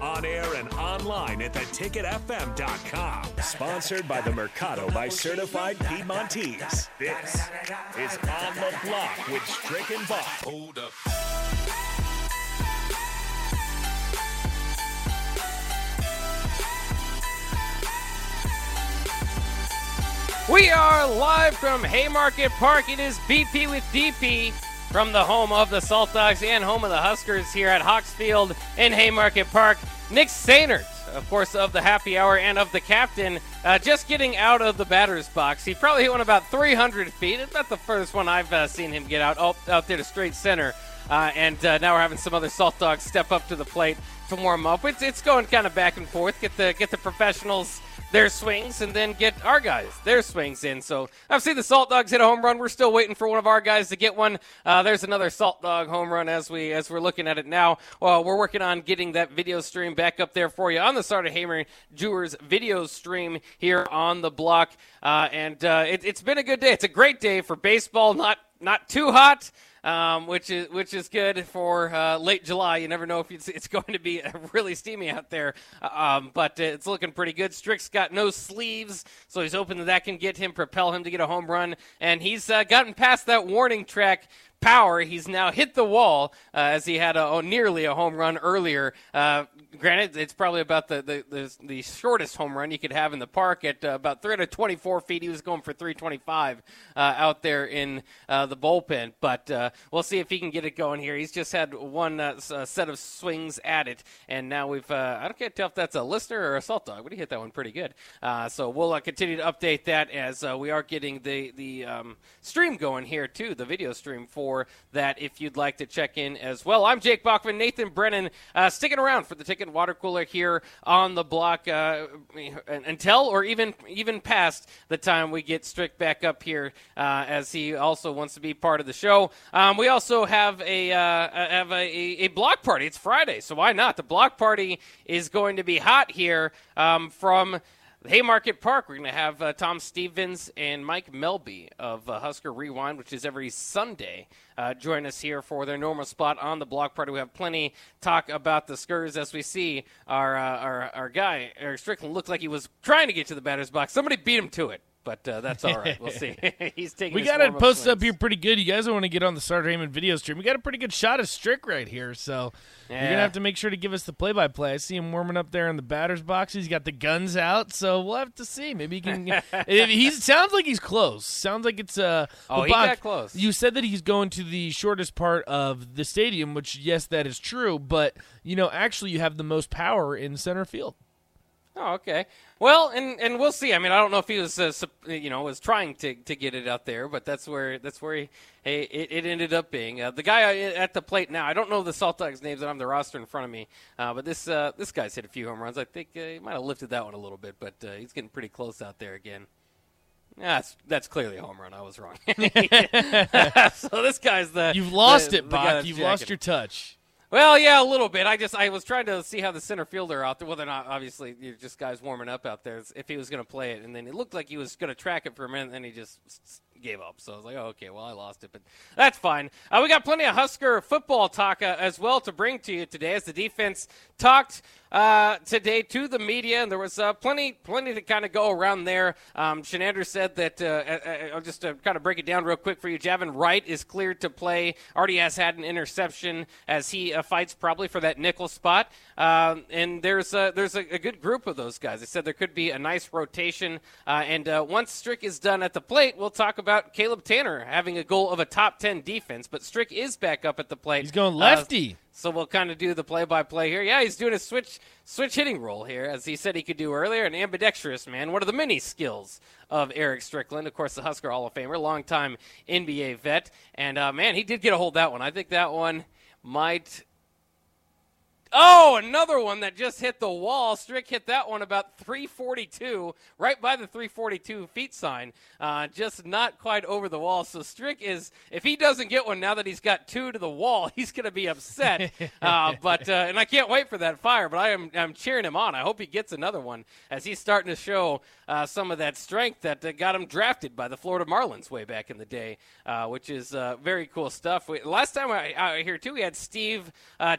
On air and online at theticketfm.com. Sponsored by the Mercado by Certified Piedmontese. This is On the Block with Stricken and Hold up. We are live from Haymarket Park. It is BP with DP from the home of the Salt Dogs and home of the Huskers here at Hawks Field in Haymarket Park. Nick Sainert, of course, of the happy hour and of the captain, uh, just getting out of the batter's box. He probably hit one about 300 feet. It's not the first one I've uh, seen him get out, oh, out there to straight center. Uh, and uh, now we're having some other Salt Dogs step up to the plate to warm up. It's, it's going kind of back and forth. Get the get the professionals their swings and then get our guys their swings in. So I've seen the Salt Dogs hit a home run. We're still waiting for one of our guys to get one. Uh, there's another Salt Dog home run as we as we're looking at it now. Well, we're working on getting that video stream back up there for you on the Sartor Hamann Jewelers video stream here on the block. Uh, and uh, it, it's been a good day. It's a great day for baseball. Not not too hot um, which is which is good for uh, late July. You never know if it's, it's going to be really steamy out there, um, but it's looking pretty good. Strick's got no sleeves, so he's hoping that that can get him, propel him to get a home run, and he's uh, gotten past that warning track power. He's now hit the wall uh, as he had a, oh, nearly a home run earlier. Uh, granted, it's probably about the, the, the, the, shortest home run you could have in the park at uh, about 324 feet. He was going for 325 uh, out there in uh, the bullpen, but uh, we'll see if he can get it going here. He's just had one set of swings at it, and now we've I don't can't tell if that's a listener or a salt dog, but he hit that one pretty good. so we'll continue to update that as we are getting the the um, stream going here too, the video stream for for that if you'd like to check in as well. I'm Jake Bachman, Nathan Brennan, uh, sticking around for the ticket water cooler here on the block uh, until or even even past the time we get Strick back up here, uh, as he also wants to be part of the show. Um, we also have a uh, have a, a, block party. It's Friday, so why not? The block party is going to be hot here um, from. Haymarket Park, we're going to have uh, Tom Stevens and Mike Melby of uh, Husker Rewind, which is every Sunday, uh, join us here for their normal spot on the block party. We have plenty talk about the Skurs as we see our uh, our, our guy Eric Strickland looked like he was trying to get to the batter's box. Somebody beat him to it but uh, that's all right. We'll see. He's taking. We got it posted up here pretty good. You guys want to get on the Sartor Hamann video stream? We got a pretty good shot of Strick right here, so yeah. you're gonna have to make sure to give us the play-by-play. I see him warming up there in the batter's box. He's got the guns out, so we'll have to see. Maybe he can. he sounds like he's close. Sounds like it's uh. Oh, he got close. You said that he's going to the shortest part of the stadium, which yes, that is true. But you know, actually, you have the most power in center field. Oh, okay. Well, and and we'll see. I mean, I don't know if he was, uh, you know, was trying to, to get it out there, but that's where that's where he, hey, it, it ended up being. Uh, the guy at the plate now. I don't know the Salt Dogs names. I am the roster in front of me, uh, but this uh, this guy's hit a few home runs. I think uh, he might have lifted that one a little bit, but uh, he's getting pretty close out there again. That's that's clearly a home run. I was wrong. so this guy's the you've lost the, it, Bach. You've lost your touch. Well, yeah, a little bit. I just I was trying to see how the center fielder out there. whether they're not obviously you're just guys warming up out there. If he was going to play it, and then it looked like he was going to track it for a minute, and then he just gave up. So I was like, oh, okay, well, I lost it, but that's fine. Uh, we got plenty of Husker football talk uh, as well to bring to you today as the defense talked uh, today to the media, and there was uh, plenty, plenty to kind of go around there. Um, Chinander said that uh, uh, I'll just kind of break it down real quick for you. Javin Wright is cleared to play. Already has had an interception as he fights probably for that nickel spot. Um, and there's a, there's a, a, good group of those guys. They said there could be a nice rotation. and once Strick is done at the plate, we'll talk about Caleb Tannor having a goal of a top 10 defense. But Strick is back up at the plate. He's going lefty. So we'll kind of do the play-by-play here. Yeah, he's doing a switch switch hitting role here, as he said he could do earlier. An ambidextrous man, one of the many skills of Eric Strickland, of course, the Husker Hall of Famer, longtime NBA vet, and uh, man, he did get a hold of that one. I think that one might Oh, another one that just hit the wall. Strick hit that one about 342, right by the 342 feet sign. Uh, just not quite over the wall. So Strick is, if he doesn't get one now that he's got two to the wall, he's going to be upset. uh, but uh, and I can't wait for that fire. But I am I'm cheering him on. I hope he gets another one as he's starting to show uh, some of that strength that uh, got him drafted by the Florida Marlins way back in the day, uh, which is very cool stuff. We, last time I, I here too, we had Steve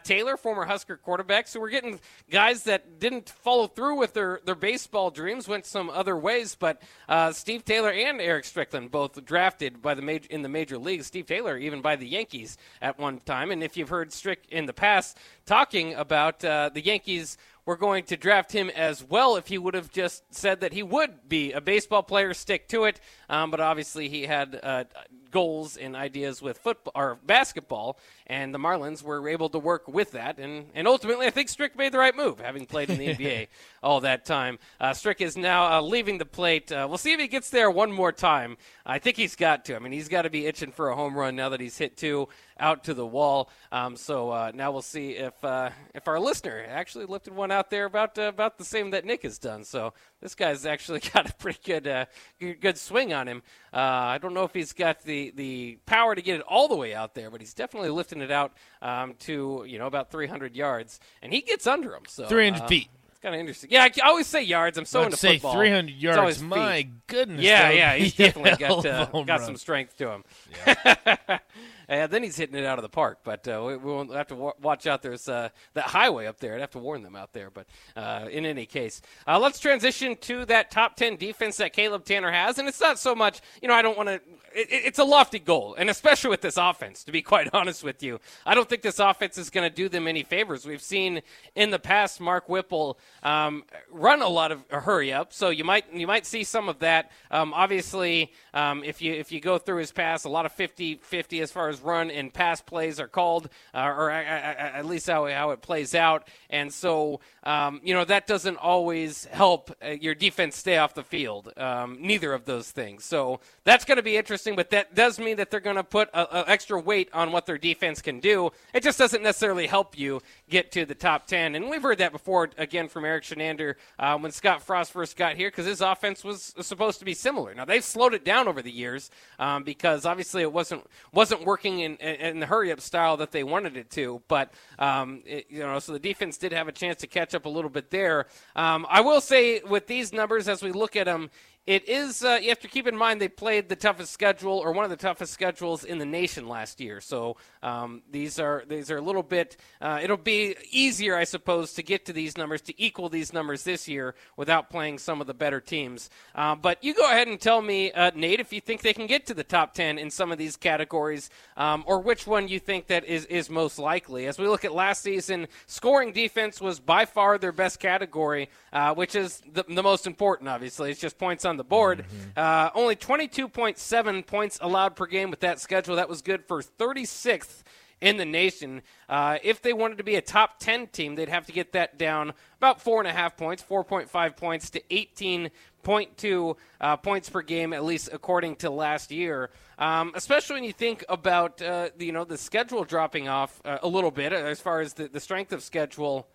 Taylor, former Husker quarterback. So we're getting guys that didn't follow through with their, their baseball dreams, went some other ways. But uh, Steve Taylor and Eric Strickland both drafted by the major, in the major leagues. Steve Taylor even by the Yankees at one time. And if you've heard Strick in the past talking about uh, the Yankees were going to draft him as well if he would have just said that he would be a baseball player, stick to it. Um, but obviously, he had uh, goals and ideas with football or basketball, and the Marlins were able to work with that. And, and ultimately, I think Strick made the right move, having played in the NBA all that time. Uh, Strick is now uh, leaving the plate. Uh, we'll see if he gets there one more time. I think he's got to. I mean, he's got to be itching for a home run now that he's hit two out to the wall. Um, so uh, now we'll see if uh, if our listener actually lifted one out there about uh, about the same that Nick has done. So this guy's actually got a pretty good uh, good swing on him. Uh, I don't know if he's got the the power to get it all the way out there, but he's definitely lifting it out um, to you know about 300 yards, and he gets under him. So 300 uh, feet. It's kind of interesting. Yeah, I always say yards. I'm so I'd into say football. 300 yards. My goodness. Yeah, yeah. He's definitely got uh, got some strength to him. Yeah. and then he's hitting it out of the park. But uh, we, we won't have to w- watch out. There's uh, that highway up there. I'd have to warn them out there. But uh, in any case, uh, let's transition to that top 10 defense that Caleb Tannor has. And it's not so much, you know, I don't want to. It, it's a lofty goal, and especially with this offense, to be quite honest with you. I don't think this offense is going to do them any favors. We've seen in the past Mark Whipple um, run a lot of hurry up, so you might you might see some of that. Um, obviously, um, if you if you go through his pass, a lot of 50-50 as far as run and pass plays are called, uh, or at least how, how it plays out. And so, um, you know, that doesn't always help uh, your defense stay off the field. Um, neither of those things. So that's going to be interesting, but that does mean that they're going to put a, a extra weight on what their defense can do. It just doesn't necessarily help you get to the top 10. And we've heard that before, again, from Eric Chinander uh, when Scott Frost first got here, because his offense was supposed to be similar. Now, they've slowed it down over the years um, because obviously it wasn't, wasn't working in, in the hurry up style that they wanted it to. But, um, it, you know, so the defense did have a chance to catch up a little bit there. Um, I will say with these numbers, as we look at them, it is uh, you have to keep in mind they played the toughest schedule or one of the toughest schedules in the nation last year. So um, these are these are a little bit. Uh, it'll be easier, I suppose, to get to these numbers to equal these numbers this year without playing some of the better teams. Uh, but you go ahead and tell me, uh, Nate, if you think they can get to the top ten in some of these categories, um, or which one you think that is is most likely. As we look at last season, scoring defense was by far their best category, uh, which is the, the most important. Obviously, it's just points on the board. Mm-hmm. Uh, only 22.7 points allowed per game with that schedule. That was good for 36th in the nation. Uh, if they wanted to be a top 10 team, they'd have to get that down about four and a half points, 4.5 points to 18.2 uh, points per game, at least according to last year. Um, especially when you think about uh, you know the schedule dropping off uh, a little bit as far as the, the strength of schedule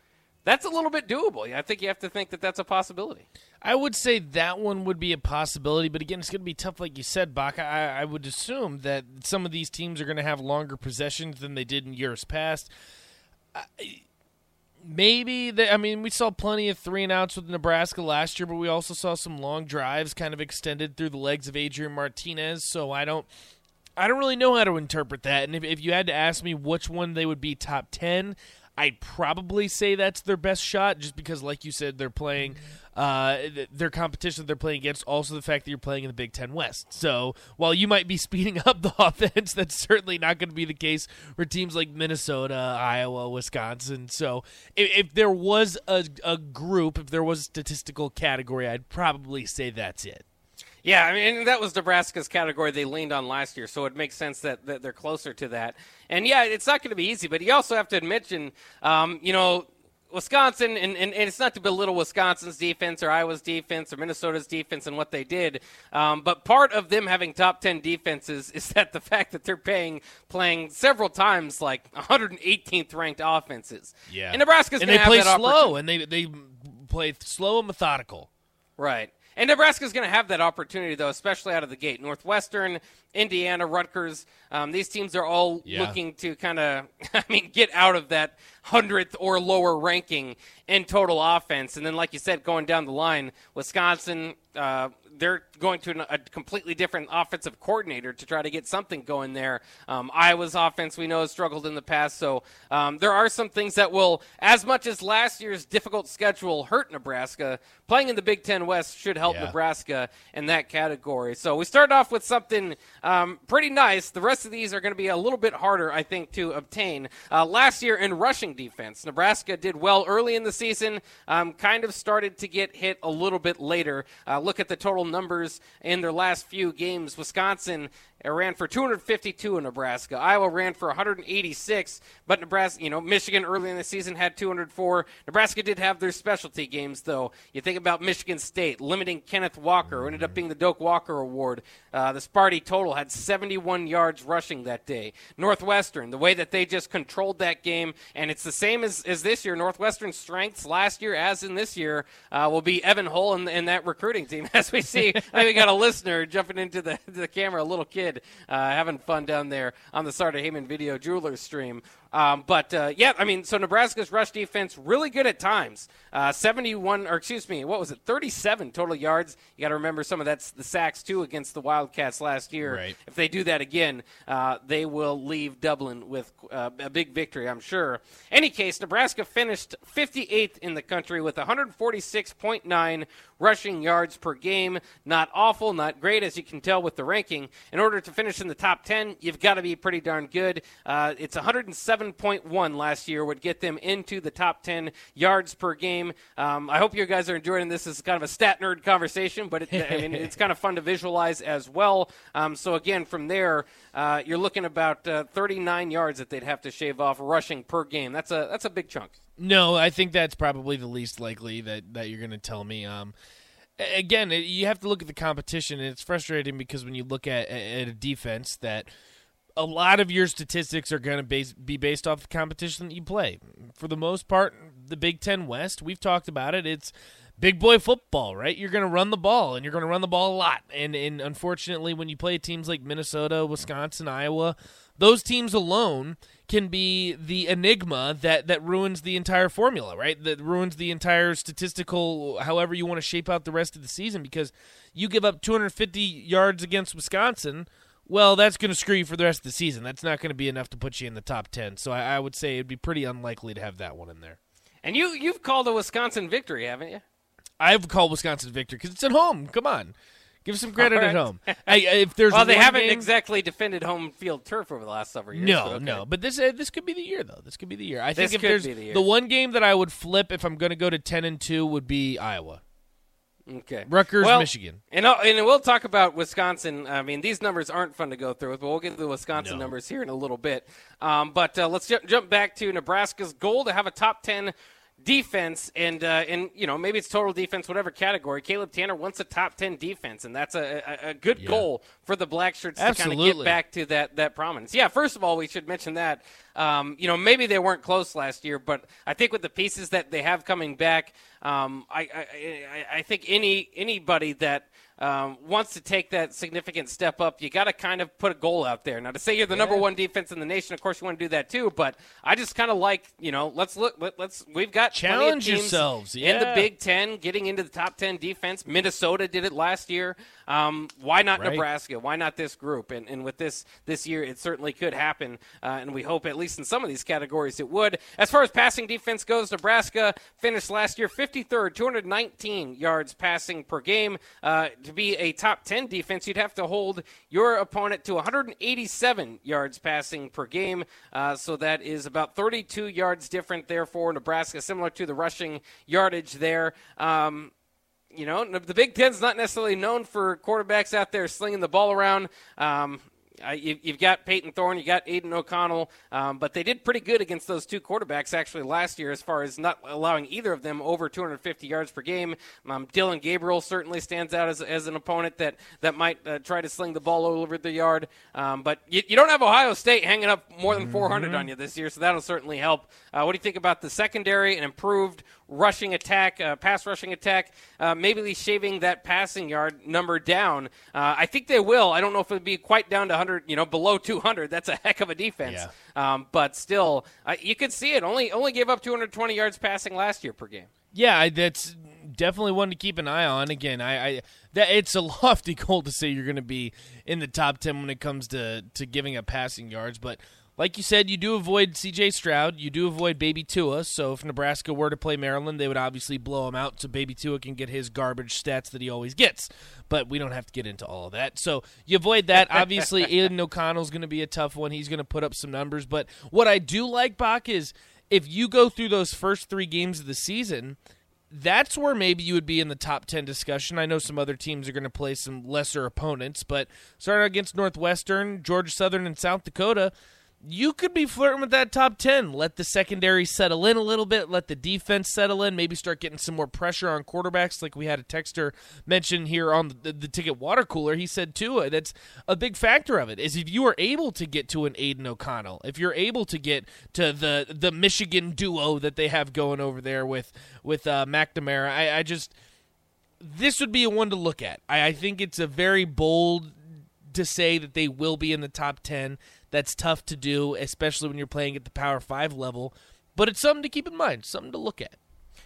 that's a little bit doable. I think you have to think that that's a possibility. I would say that one would be a possibility, but again, it's going to be tough, like you said, Bach. I, I would assume that some of these teams are going to have longer possessions than they did in years past. I, maybe they, I mean we saw plenty of three and outs with Nebraska last year, but we also saw some long drives kind of extended through the legs of Adrian Martinez. So I don't I don't really know how to interpret that. And if, if you had to ask me which one they would be top ten, I'd probably say that's their best shot, just because, like you said, they're playing uh, their competition that they're playing against. Also, the fact that you're playing in the Big Ten West. So while you might be speeding up the offense, that's certainly not going to be the case for teams like Minnesota, Iowa, Wisconsin. So if, if there was a, a group, if there was a statistical category, I'd probably say that's it. Yeah, I mean that was Nebraska's category they leaned on last year, so it makes sense that, that they're closer to that. And yeah, it's not going to be easy, but you also have to mention, um, you know, Wisconsin, and, and, and, it's not to belittle Wisconsin's defense or Iowa's defense or Minnesota's defense and what they did, um, but part of them having top 10 defenses is that the fact that they're paying, playing several times like 118th ranked offenses. Yeah. And Nebraska's and going they to play that slow, and they, they play slow and methodical. Right. And Nebraska's going to have that opportunity, though, especially out of the gate. Northwestern, Indiana, Rutgers, um, these teams are all Yeah. looking to kind of, I mean, get out of that 100th or lower ranking in total offense. And then, like you said, going down the line, Wisconsin, uh, they're going to an, a completely different offensive coordinator to try to get something going there. Um, Iowa's offense, we know, has struggled in the past. So um, there are some things that will, as much as last year's difficult schedule hurt Nebraska, playing in the Big Ten West should help Yeah. Nebraska in that category. So we start off with something um, pretty nice. The rest of these are going to be a little bit harder, I think, to obtain. Uh, last year in rushing defense, Nebraska did well early in the season, um, kind of started to get hit a little bit later. Uh, look at the total numbers in their last few games. Wisconsin uh, ran for 252 in Nebraska. Iowa ran for 186, but Nebraska, you know, Michigan early in the season had 204. Nebraska did have their specialty games, though. You think about Michigan State limiting Kenneth Walker, who ended up being the Doak Walker Award. Uh, the Sparty total had 71 yards rushing that day. Northwestern, the way that they just controlled that game, and it's the same as, as this year. Northwestern's strengths last year, as in this year, uh, will be Evan Hull and, and that recruiting team. As we see, I we got a listener jumping into the, the camera, a little kid uh, having fun down there on the Sartor Hamann Video Jewelers stream. Um, but uh, yeah, I mean, so Nebraska's rush defense really good at times. Uh, 71, or excuse me, what was it? 37 total yards. You got to remember some of that's the sacks too against the Wildcats last year. Right. If they do that again, uh, they will leave Dublin with uh, a big victory, I'm sure. Any case, Nebraska finished 58th in the country with 146.9 rushing yards per game. Not awful, not great, as you can tell with the ranking. In order to finish in the top 10, you've got to be pretty darn good. Uh, it's 107. 7.1 last year would get them into the top 10 yards per game. Um, I hope you guys are enjoying this. This is kind of a stat nerd conversation, but it, I mean, it's kind of fun to visualize as well. Um, so, again, from there, uh, you're looking about uh, 39 yards that they'd have to shave off rushing per game. That's a, that's a big chunk. No, I think that's probably the least likely that, that you're going to tell me. Um, again, you have to look at the competition, and it's frustrating because when you look at, at a defense that – a lot of your statistics are going to be based off the competition that you play. For the most part, the Big Ten West, we've talked about it. It's big boy football, right? You're going to run the ball, and you're going to run the ball a lot. And and unfortunately, when you play teams like Minnesota, Wisconsin, Iowa, those teams alone can be the enigma that that ruins the entire formula, right? That ruins the entire statistical, however you want to shape out the rest of the season, because you give up 250 yards against Wisconsin. Well, that's going to screw you for the rest of the season. That's not going to be enough to put you in the top 10. So I, I would say it'd be pretty unlikely to have that one in there. And you you've called a Wisconsin victory, haven't you? I've called Wisconsin victory because it's at home. Come on, give some credit All at home. I, if there's Well, they haven't game- exactly defended home field turf over the last several years. No, but okay. no, but this uh, this could be the year though. This could be the year. I think if could there's be the year. the one game that I would flip if I'm going to go to ten and two would be Iowa, Okay. Rutgers, Well, Michigan. And, and we'll talk about Wisconsin. I mean, these numbers aren't fun to go through, but we'll get to the Wisconsin No. numbers here in a little bit. Um, but uh, let's ju- jump back to Nebraska's goal to have a top 10 defense. And, uh, and, you know, maybe it's total defense, whatever category. Caleb Tannor wants a top 10 defense, and that's a, a, a good Yeah. goal for the Black Shirts to kind of get back to that, that prominence. Yeah, first of all, we should mention that. Um, you know, maybe they weren't close last year, but I think with the pieces that they have coming back, um, I, I, I, I think any anybody that um, wants to take that significant step up, you got to kind of put a goal out there. Now, to say you're the number one defense in the nation, of course, you want to do that too. But I just kind of like, you know, let's look. Let, let's we've got Challenge yourselves, in the. Big Ten, getting into the top ten defense. Minnesota did it last year. Um, why not Right. Nebraska? Why not this group? And, and with this this year, it certainly could happen. Uh, and we hope, at least in some of these categories, it would. As far as passing defense goes, Nebraska finished last year 53rd, 219 yards passing per game. Uh, to be a top 10 defense, you'd have to hold your opponent to 187 yards passing per game. Uh, so that is about 32 yards different there for Nebraska, similar to the rushing yardage there. Um, you know, the Big Ten's not necessarily known for quarterbacks out there slinging the ball around. Um, you, have got Payton Thorne, you got Aidan O'Connell, um, but they did pretty good against those two quarterbacks actually last year as far as not allowing either of them over 250 yards per game. Um, Dillon Gabriel certainly stands out as, as an opponent that, that might uh, try to sling the ball over the yard. Um, but you, you, don't have Ohio State hanging up more than 400 mm-hmm. on you this year, so that'll certainly help. Uh, what do you think about the secondary and improved rushing attack, uh, pass rushing attack, uh, maybe shaving that passing yard number down. Uh, I think they will. I don't know if it'll be quite down to 100, you know, below 200. That's a heck of a defense. Yeah. Um, but still, uh, you could see it. Only only gave up 220 yards passing last year per game. Yeah, that's definitely one to keep an eye on. Again, I, I that it's a lofty goal to say you're going to be in the top 10 when it comes to to giving up passing yards, but like you said, you do avoid C.J. Stroud. You do avoid Baby Tua. So if Nebraska were to play Maryland, they would obviously blow him out so Baby Tua can get his garbage stats that he always gets. But we don't have to get into all of that. So you avoid that. Obviously, Aidan O'Connell's going to be a tough one. He's going to put up some numbers. But what I do like, Bach, is if you go through those first three games of the season – that's where maybe you would be in the top 10 discussion. I know some other teams are going to play some lesser opponents, but starting against Northwestern, Georgia Southern, and South Dakota, you could be flirting with that top 10. Let the secondary settle in a little bit. Let the defense settle in. Maybe start getting some more pressure on quarterbacks, like we had a texter mention here on the, the ticket water cooler. He said, too, uh, that's a big factor of it, is if you are able to get to an Aidan O'Connell, if you're able to get to the, the Michigan duo that they have going over there with, with uh, McNamara, I, I just. This would be a one to look at. I, I think it's a very bold to say that they will be in the top 10. That's tough to do, especially when you're playing at the Power 5 level. But it's something to keep in mind, something to look at.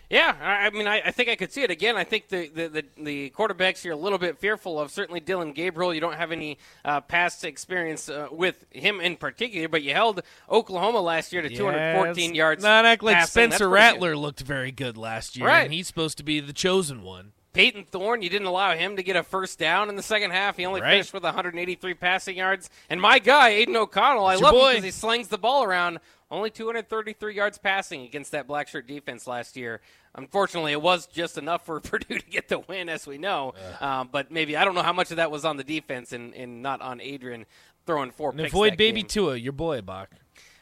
Yeah, I mean, I, I, think I could see it again. I think the, the, the, the, quarterbacks you're a little bit fearful of. Certainly, Dillon Gabriel. You don't have any uh, past experience uh, with him in particular, but you held Oklahoma last year to yes. 214 yards. Not act like passing. Spencer Rattler looked very good last year, right. and he's supposed to be the chosen one. Payton Thorne, you didn't allow him to get a first down in the second half. He only right. finished with 183 passing yards. And my guy, Aidan O'Connell, I love boy. him because he slings the ball around. Only 233 yards passing against that black shirt defense last year. Unfortunately, it was just enough for Purdue to get the win, as we know. Um, but maybe I don't know how much of that was on the defense and, and not on Adrian throwing four. And avoid Baby game. Tua, your boy, Bach.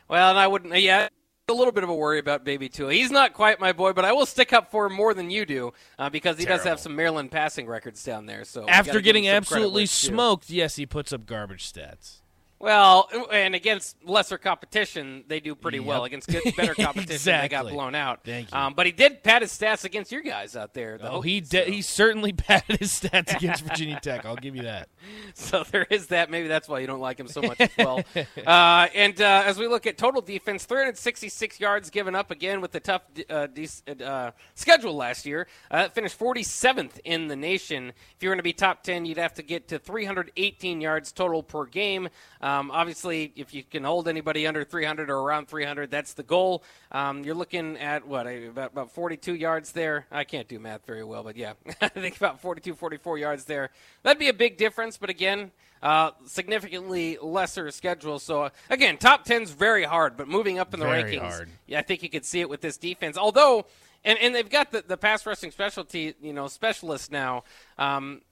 Well, and I wouldn't. Yeah, a little bit of a worry about Baby Tua. He's not quite my boy, but I will stick up for him more than you do uh, because he Terrible. does have some Maryland passing records down there. So after getting absolutely smoked, yes, he puts up garbage stats. Well, and against lesser competition, they do pretty yep. well. Against good, better competition, exactly. they got blown out. Thank you. Um, but he did pad his stats against your guys out there. oh, he de- he certainly padded his stats against Virginia Tech. I'll give you that. So there is that. Maybe that's why you don't like him so much as well. uh, and uh, as we look at total defense, 366 yards given up again with the tough uh, de- uh, schedule last year. Uh, finished 47th in the nation. If you were going to be top 10, you'd have to get to 318 yards total per game. Um, obviously, if you can hold anybody under 300 or around 300, that's the goal. Um, you're looking at what about about 42 yards there. I can't do math very well, but yeah, I think about 42, 44 yards there. That'd be a big difference. But again, uh, significantly lesser schedule. So uh, again, top 10's very hard, but moving up in the very rankings, hard. yeah, I think you could see it with this defense. Although, and, and they've got the, the pass rushing specialty, you know, specialist now. Um,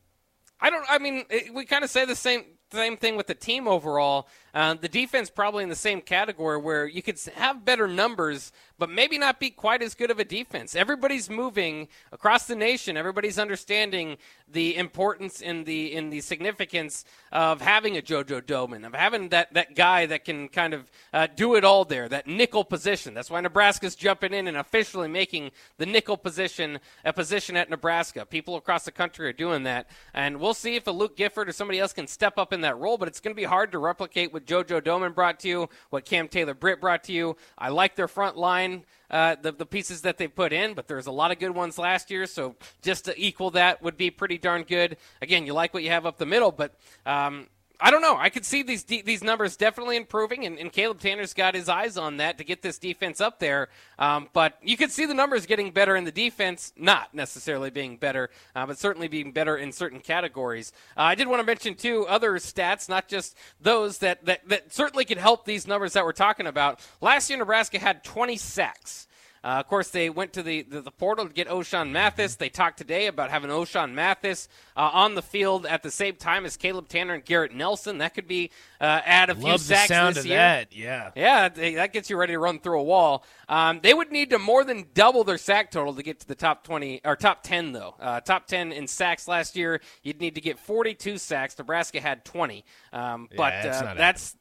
I don't. I mean, it, we kind of say the same same thing with the team overall. Uh, the defense probably in the same category where you could have better numbers, but maybe not be quite as good of a defense. Everybody's moving across the nation. Everybody's understanding the importance and the in the significance of having a JoJo Domann, of having that, that guy that can kind of uh, do it all there, that nickel position. That's why Nebraska's jumping in and officially making the nickel position a position at Nebraska. People across the country are doing that, and we'll see if a Luke Gifford or somebody else can step up in that role. But it's going to be hard to replicate JoJo Domann brought to you, what Cam Taylor Britt brought to you. I like their front line. Uh, the, the pieces that they put in, but there's a lot of good ones last year. So just to equal that would be pretty darn good. Again, you like what you have up the middle, but um, I don't know. I could see these these numbers definitely improving, and, and, Caleb Tannor's got his eyes on that to get this defense up there. Um, but you could see the numbers getting better in the defense, not necessarily being better, uh, but certainly being better in certain categories. Uh, I did want to mention two other stats, not just those that, that that certainly could help these numbers that we're talking about. Last year, Nebraska had 20 sacks. Uh, of course, they went to the, the, the, portal to get Ochaun Mathis. They talked today about having Ochaun Mathis uh, on the field at the same time as Caleb Tannor and Garrett Nelson. That could be uh, add a Love few sacks the sound this of year. that. Yeah. Yeah, that gets you ready to run through a wall. Um, they would need to more than double their sack total to get to the top 20 or top 10 though. Uh, top 10 in sacks last year. You'd need to get 42 sacks. Nebraska had 20. Um, Yeah, but that's uh, that's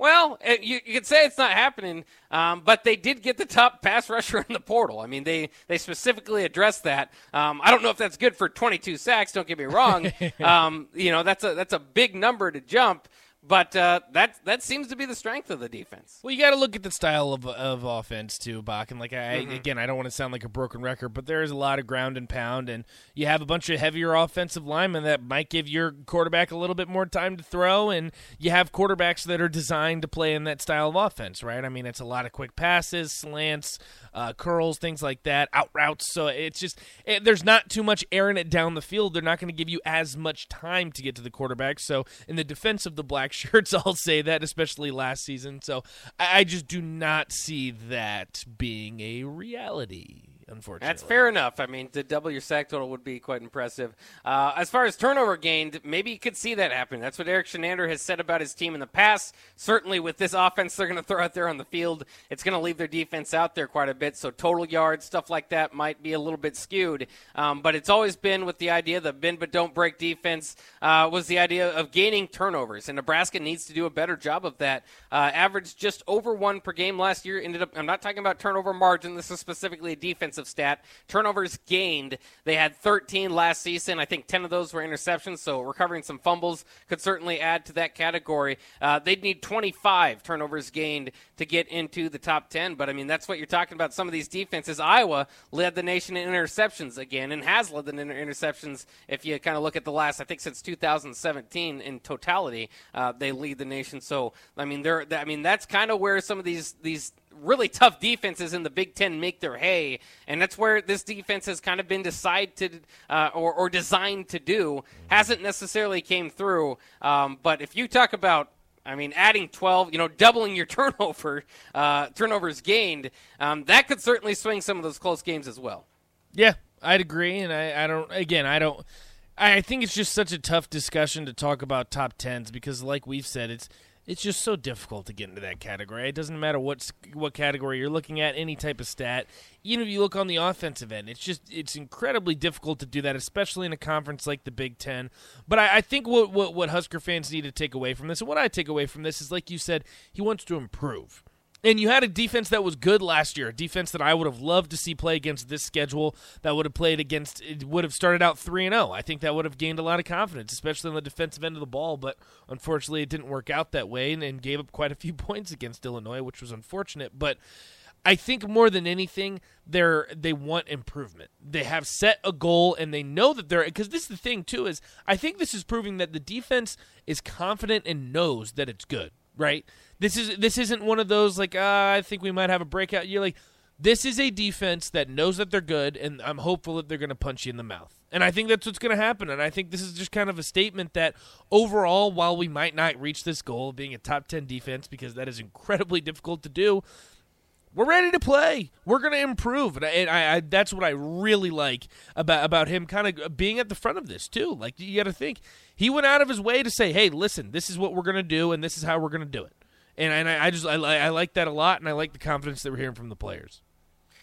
well, it, you, you could say it's not happening, um, but they did get the top pass rusher in the portal. I mean, they, they specifically addressed that. Um, I don't know if that's good for 22 sacks. Don't get me wrong. um, you know, that's a that's a big number to jump. But uh, that that seems to be the strength of the defense. Well, you got to look at the style of, of offense too, Bach. And like I Mm-hmm. again, I don't want to sound like a broken record, but there is a lot of ground and pound, and you have a bunch of heavier offensive linemen that might give your quarterback a little bit more time to throw, and you have quarterbacks that are designed to play in that style of offense, right? I mean, it's a lot of quick passes, slants, uh, curls, things like that, out routes. So it's just it, there's not too much airing it down the field. They're not going to give you as much time to get to the quarterback. So in the defense of the black shirts, I'll say that, especially last season. So I, I just do not see that being a reality. Unfortunately, That's fair enough. I mean, to double your sack total would be quite impressive. Uh, as far as turnover gained, maybe you could see that happen. That's what Eric Chinander has said about his team in the past. Certainly, with this offense they're going to throw out there on the field, it's going to leave their defense out there quite a bit. So total yards, stuff like that, might be a little bit skewed. Um, but it's always been with the idea the bend but don't break defense uh, was the idea of gaining turnovers, and Nebraska needs to do a better job of that. Uh, averaged just over one per game last year. Ended up. I'm not talking about turnover margin. This is specifically a defensive stat. Turnovers gained. They had 13 last season. I think 10 of those were interceptions. So recovering some fumbles could certainly add to that category. Uh, they'd need 25 turnovers gained to get into the top 10. But I mean, that's what you're talking about. Some of these defenses. Iowa led the nation in interceptions again, and has led the in- interceptions. If you kind of look at the last, I think since 2017 in totality, uh, they lead the nation. So I mean, they're. I mean, that's kind of where some of these these really tough defenses in the Big Ten make their hay, and that's where this defense has kind of been decided uh, or, or designed to do. Hasn't necessarily came through, um, but if you talk about I mean, adding 12, you know, doubling your turnover, uh, turnovers gained, um, that could certainly swing some of those close games as well. Yeah, I'd agree, and I, I don't. Again, I don't. I think it's just such a tough discussion to talk about top tens because, like we've said, it's it's just so difficult to get into that category. It doesn't matter what what category you're looking at, any type of stat. Even if you look on the offensive end, it's just it's incredibly difficult to do that, especially in a conference like the Big Ten. But I, I think what, what what Husker fans need to take away from this, and what I take away from this, is like you said, he wants to improve. And you had a defense that was good last year, a defense that I would have loved to see play against this schedule. That would have played against, it would have started out three and zero. I think that would have gained a lot of confidence, especially on the defensive end of the ball. But unfortunately, it didn't work out that way, and, and gave up quite a few points against Illinois, which was unfortunate. But I think more than anything, they're they want improvement. They have set a goal, and they know that they're because this is the thing too is I think this is proving that the defense is confident and knows that it's good. Right? This is this isn't one of those like uh, I think we might have a breakout year. Like this is a defense that knows that they're good, and I'm hopeful that they're going to punch you in the mouth. And I think that's what's going to happen. And I think this is just kind of a statement that overall, while we might not reach this goal of being a top 10 defense, because that is incredibly difficult to do, we're ready to play. We're going to improve, and, I, and I, I, that's what I really like about about him, kind of being at the front of this too. Like you got to think, he went out of his way to say, "Hey, listen, this is what we're going to do, and this is how we're going to do it." And and I, I just I, I like that a lot, and I like the confidence that we're hearing from the players.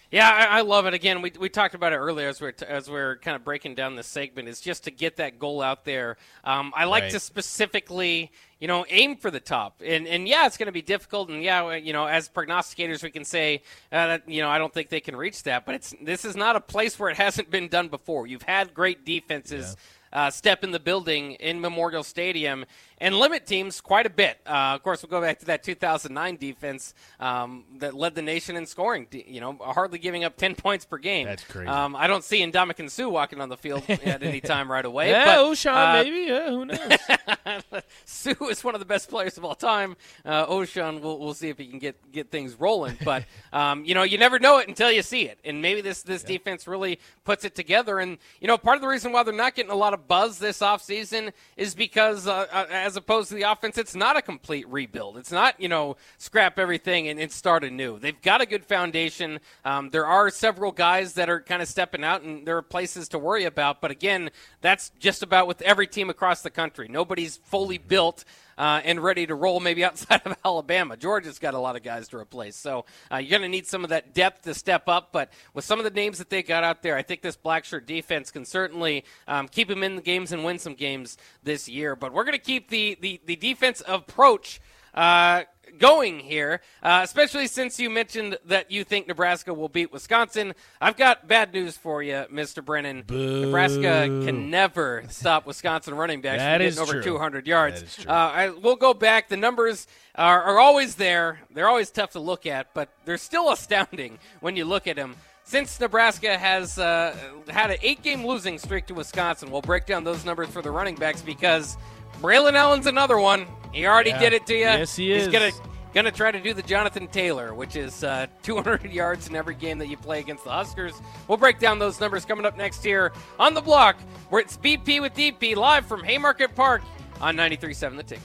Yeah, I, I love it. Again, we, we talked about it earlier as we're t- as we're kind of breaking down this segment. Is just to get that goal out there. Um, I like Right. to specifically, you know, aim for the top. And and yeah, it's going to be difficult. And yeah, you know, as prognosticators, we can say uh, that you know I don't think they can reach that. But it's this is not a place where it hasn't been done before. You've had great defenses. Uh, step in the building in Memorial Stadium and limit teams quite a bit. Uh, of course, we'll go back to that 2009 defense um, that led the nation in scoring. You know, hardly giving up 10 points per game. That's crazy. Um, I don't see Ndamukong Suh walking on the field at any time right away. Yeah, but, Ochaun, uh, maybe. Yeah, who knows? Suh is one of the best players of all time. Uh, Ochaun, we'll, we'll see if he can get, get things rolling. But, um, you know, you never know it until you see it. And maybe this, this defense really puts it together. And, you know, part of the reason why they're not getting a lot of buzz this offseason is because, uh, uh, as opposed to the offense, it's not a complete rebuild. It's not, you know, scrap everything and, and start anew. They've got a good foundation. Um, there are several guys that are kind of stepping out, and there are places to worry about. But again, that's just about with every team across the country. Nobody's fully built uh, and ready to roll maybe outside of Alabama. Georgia's got a lot of guys to replace. So uh, you're going to need some of that depth to step up. But with some of the names that they got out there, I think this black shirt defense can certainly um, keep them in the games and win some games this year. But we're going to keep the, the, the defense approach. Uh, going here, uh, especially since you mentioned that you think Nebraska will beat Wisconsin. I've got bad news for you, Mr. Brennan. Boo. Nebraska can never stop Wisconsin running backs That from is getting over true. 200 yards. That is true. Uh, I, we'll go back. The numbers are, are always there. They're always tough to look at, but they're still astounding when you look at them. Since Nebraska has uh, had an eight-game losing streak to Wisconsin, we'll break down those numbers for the running backs because Braelon Allen's another one. He already Yeah. did it to you. Yes, he He's is. gonna gonna try to do the Jonathan Taylor, which is uh, 200 yards in every game that you play against the Huskers. We'll break down those numbers coming up next here on the block, where it's BP with DP live from Haymarket Park on 93.7 The Ticket.